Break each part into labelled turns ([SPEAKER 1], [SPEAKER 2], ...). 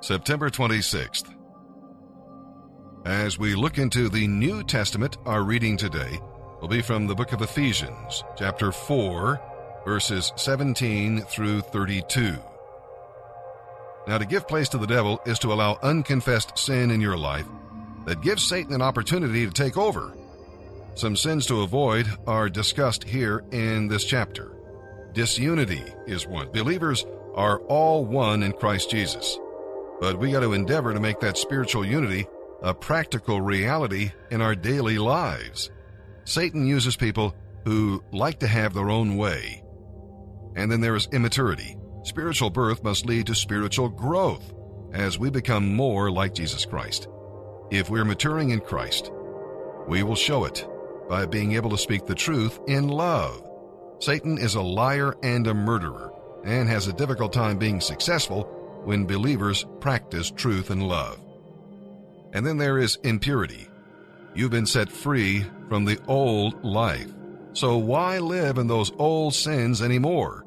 [SPEAKER 1] September 26th. As we look into the New Testament, our reading today will be from the book of Ephesians, chapter 4, verses 17 through 32. Now, to give place to the devil is to allow unconfessed sin in your life that gives Satan an opportunity to take over. Some sins to avoid are discussed here in this chapter. Disunity is one. Believers are all one in Christ Jesus. But we got to endeavor to make that spiritual unity a practical reality in our daily lives. Satan uses people who like to have their own way. And then there is immaturity. Spiritual birth must lead to spiritual growth as we become more like Jesus Christ. If we're maturing in Christ, we will show it by being able to speak the truth in love. Satan is a liar and a murderer and has a difficult time being successful when believers practice truth and love. And then there is impurity. You've been set free from the old life. So why live in those old sins anymore?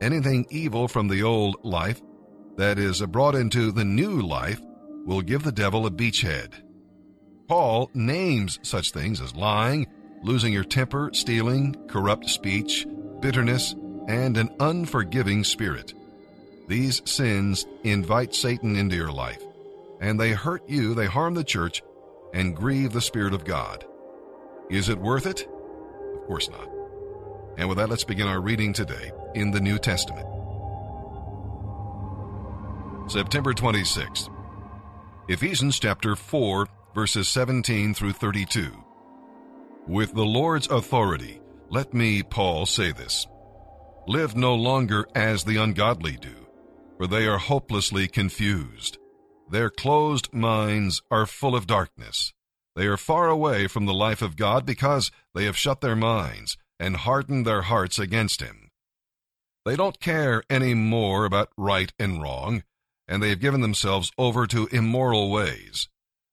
[SPEAKER 1] Anything evil from the old life that is brought into the new life will give the devil a beachhead. Paul names such things as lying, losing your temper, stealing, corrupt speech, bitterness, and an unforgiving spirit. These sins invite Satan into your life, and they hurt you, they harm the church, and grieve the Spirit of God. Is it worth it? Of course not. And with that, let's begin our reading today in the New Testament. September 26th. Ephesians chapter 4, verses 17 through 32. With the Lord's authority, let me, Paul, say this. Live no longer as the ungodly do for they are hopelessly confused. Their closed minds are full of darkness. They are far away from the life of God because they have shut their minds and hardened their hearts against Him. They don't care any more about right and wrong, and they have given themselves over to immoral ways.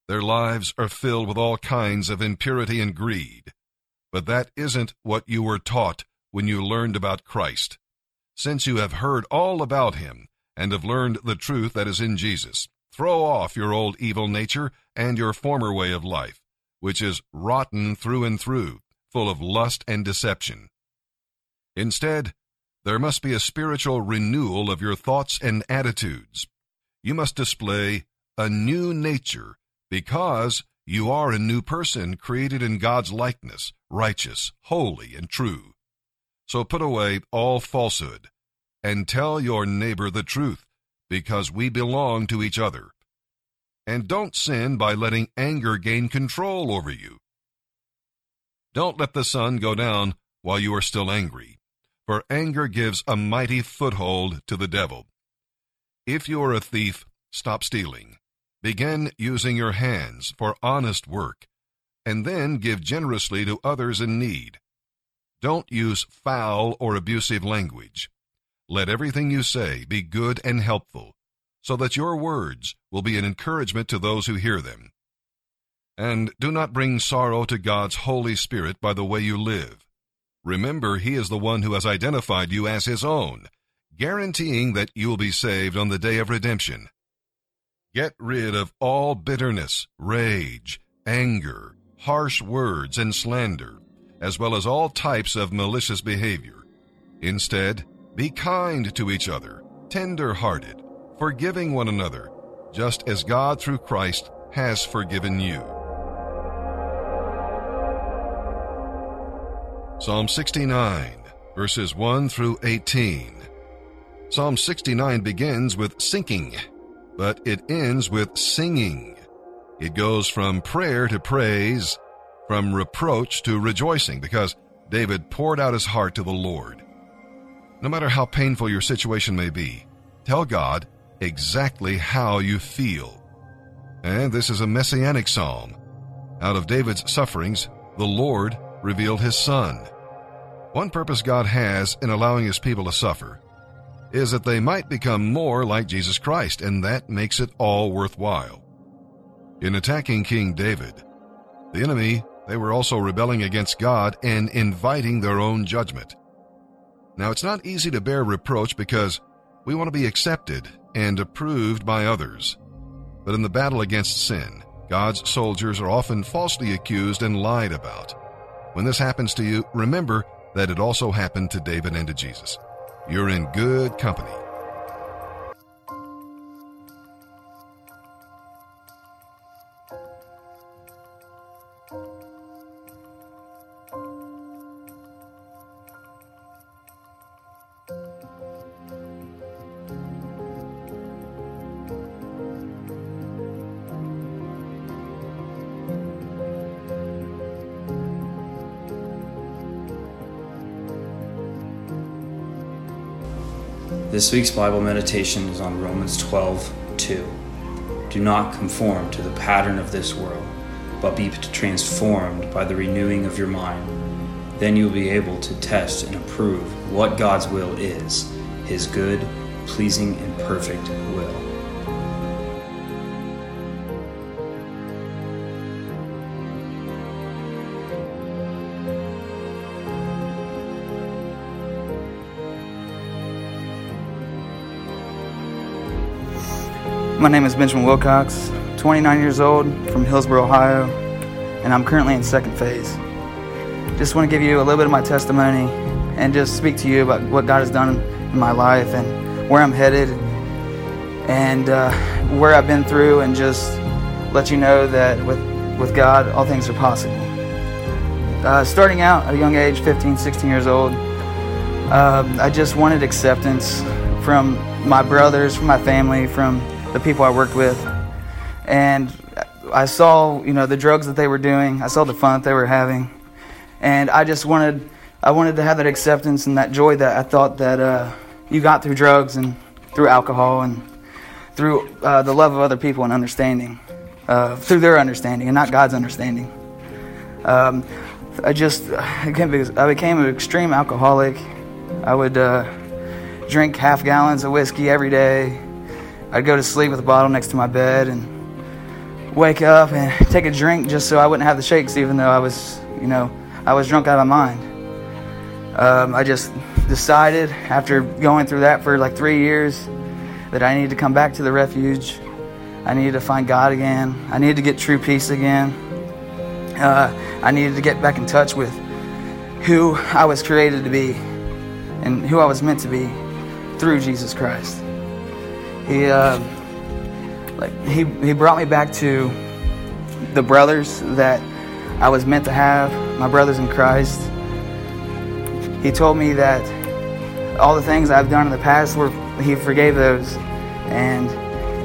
[SPEAKER 1] Their lives are filled with all kinds of impurity and greed. But that isn't what you were taught when you learned about Christ. Since you have heard all about Him and have learned the truth that is in Jesus. Throw off your old evil nature and your former way of life, which is rotten through and through, full of lust and deception. Instead, there must be a spiritual renewal of your thoughts and attitudes. You must display a new nature because you are a new person created in God's likeness, righteous, holy, and true. So put away all falsehood and tell your neighbor the truth, because we belong to each other. And don't sin by letting anger gain control over you. Don't let the sun go down while you are still angry, for anger gives a mighty foothold to the devil. If you are a thief, stop stealing. Begin using your hands for honest work, and then give generously to others in need. Don't use foul or abusive language. Let everything you say be good and helpful, so that your words will be an encouragement to those who hear them. And do not bring sorrow to God's Holy Spirit by the way you live. Remember, He is the one who has identified you as His own, guaranteeing that you will be saved on the day of redemption. Get rid of all bitterness, rage, anger, harsh words, and slander, as well as all types of malicious behavior. Instead, be kind to each other, tender hearted, forgiving one another, just as God through Christ has forgiven you. Psalm 69, verses 1 through 18. Psalm 69 begins with sinking, but it ends with singing. It goes from prayer to praise, from reproach to rejoicing, because David poured out his heart to the Lord. No matter how painful your situation may be, tell God exactly how you feel. And this is a messianic psalm. Out of David's sufferings, the Lord revealed his Son. One purpose God has in allowing his people to suffer is that they might become more like Jesus Christ, and that makes it all worthwhile. In attacking King David, the enemy, they were also rebelling against God and inviting their own judgment. Now, it's not easy to bear reproach because we want to be accepted and approved by others. But in the battle against sin, God's soldiers are often falsely accused and lied about. When this happens to you, remember that it also happened to David and to Jesus. You're in good company.
[SPEAKER 2] This week's Bible meditation is on Romans 12 2. Do not conform to the pattern of this world, but be transformed by the renewing of your mind. Then you will be able to test and approve what God's will is, his good, pleasing, and perfect will.
[SPEAKER 3] My name is Benjamin Wilcox, 29 years old, from Hillsboro, Ohio, and I'm currently in second phase. Just want to give you a little bit of my testimony and just speak to you about what God has done in my life and where I'm headed and uh, where I've been through, and just let you know that with, with God, all things are possible. Uh, starting out at a young age, 15, 16 years old, uh, I just wanted acceptance from my brothers, from my family, from the people I worked with, and I saw you know the drugs that they were doing. I saw the fun that they were having, and I just wanted I wanted to have that acceptance and that joy that I thought that uh, you got through drugs and through alcohol and through uh, the love of other people and understanding, uh, through their understanding and not God's understanding. Um, I just I became an extreme alcoholic. I would uh, drink half gallons of whiskey every day. I'd go to sleep with a bottle next to my bed and wake up and take a drink just so I wouldn't have the shakes, even though I was, you know, I was drunk out of my mind. Um, I just decided after going through that for like three years that I needed to come back to the refuge. I needed to find God again. I needed to get true peace again. Uh, I needed to get back in touch with who I was created to be and who I was meant to be through Jesus Christ. He uh, like he he brought me back to the brothers that I was meant to have, my brothers in Christ. He told me that all the things I've done in the past were he forgave those, and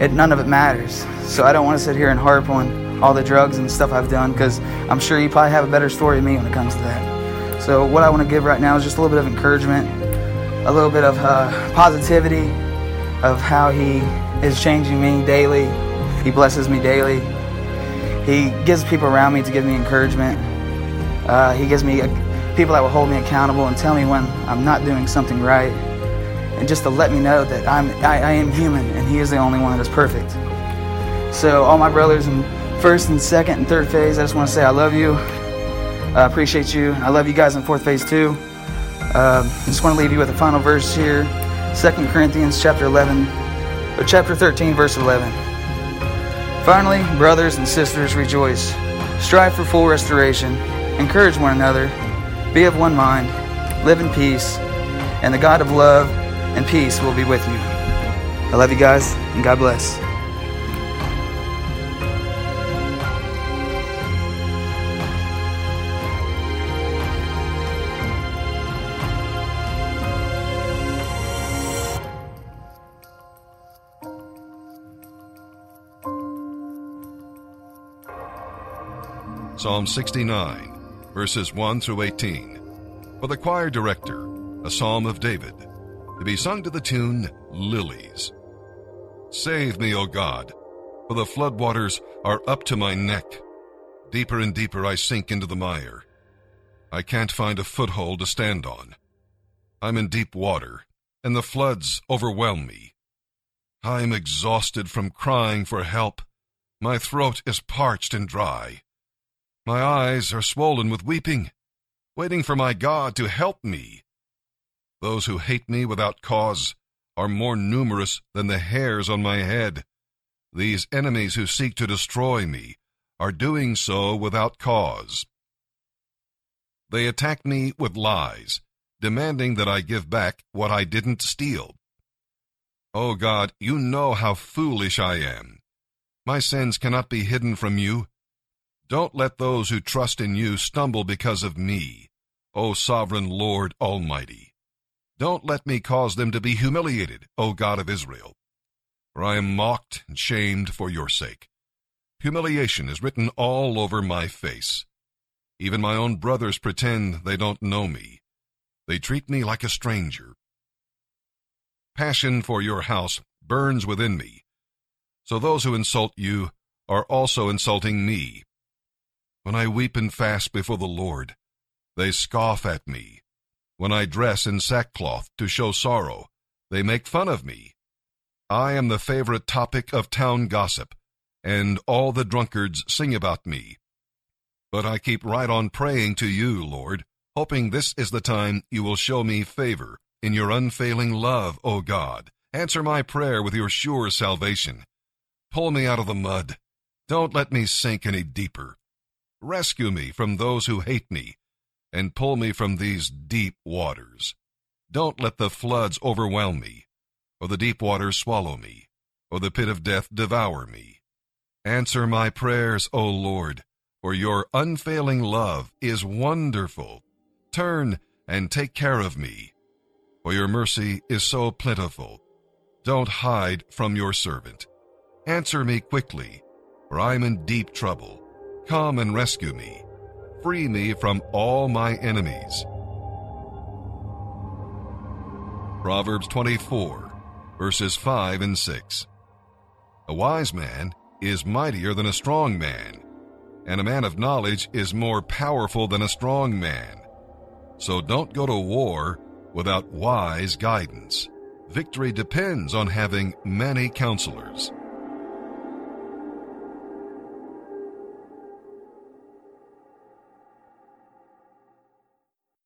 [SPEAKER 3] it, none of it matters. So I don't want to sit here and harp on all the drugs and stuff I've done because I'm sure you probably have a better story than me when it comes to that. So what I want to give right now is just a little bit of encouragement, a little bit of uh, positivity, of how He is changing me daily. He blesses me daily. He gives people around me to give me encouragement. Uh, he gives me a, people that will hold me accountable and tell me when I'm not doing something right, and just to let me know that I'm I, I am human and He is the only one that is perfect. So all my brothers in first and second and third phase, I just want to say I love you. I appreciate you. I love you guys in fourth phase too. Uh, I just want to leave you with a final verse here. 2 Corinthians chapter 11 or chapter 13 verse 11. Finally, brothers and sisters, rejoice. Strive for full restoration. Encourage one another. Be of one mind. Live in peace. And the God of love and peace will be with you. I love you guys, and God bless.
[SPEAKER 1] Psalm 69, verses 1 through 18. For the choir director, a psalm of David, to be sung to the tune Lilies. Save me, O God, for the floodwaters are up to my neck. Deeper and deeper I sink into the mire. I can't find a foothold to stand on. I'm in deep water, and the floods overwhelm me. I'm exhausted from crying for help. My throat is parched and dry. My eyes are swollen with weeping, waiting for my God to help me. Those who hate me without cause are more numerous than the hairs on my head. These enemies who seek to destroy me are doing so without cause. They attack me with lies, demanding that I give back what I didn't steal. O oh God, you know how foolish I am. My sins cannot be hidden from you. Don't let those who trust in you stumble because of me, O sovereign Lord Almighty. Don't let me cause them to be humiliated, O God of Israel. For I am mocked and shamed for your sake. Humiliation is written all over my face. Even my own brothers pretend they don't know me. They treat me like a stranger. Passion for your house burns within me. So those who insult you are also insulting me. When I weep and fast before the Lord, they scoff at me. When I dress in sackcloth to show sorrow, they make fun of me. I am the favorite topic of town gossip, and all the drunkards sing about me. But I keep right on praying to you, Lord, hoping this is the time you will show me favor in your unfailing love, O God. Answer my prayer with your sure salvation. Pull me out of the mud. Don't let me sink any deeper. Rescue me from those who hate me, and pull me from these deep waters. Don't let the floods overwhelm me, or the deep waters swallow me, or the pit of death devour me. Answer my prayers, O Lord, for your unfailing love is wonderful. Turn and take care of me, for your mercy is so plentiful. Don't hide from your servant. Answer me quickly, for I am in deep trouble. Come and rescue me. Free me from all my enemies. Proverbs 24, verses 5 and 6. A wise man is mightier than a strong man, and a man of knowledge is more powerful than a strong man. So don't go to war without wise guidance. Victory depends on having many counselors.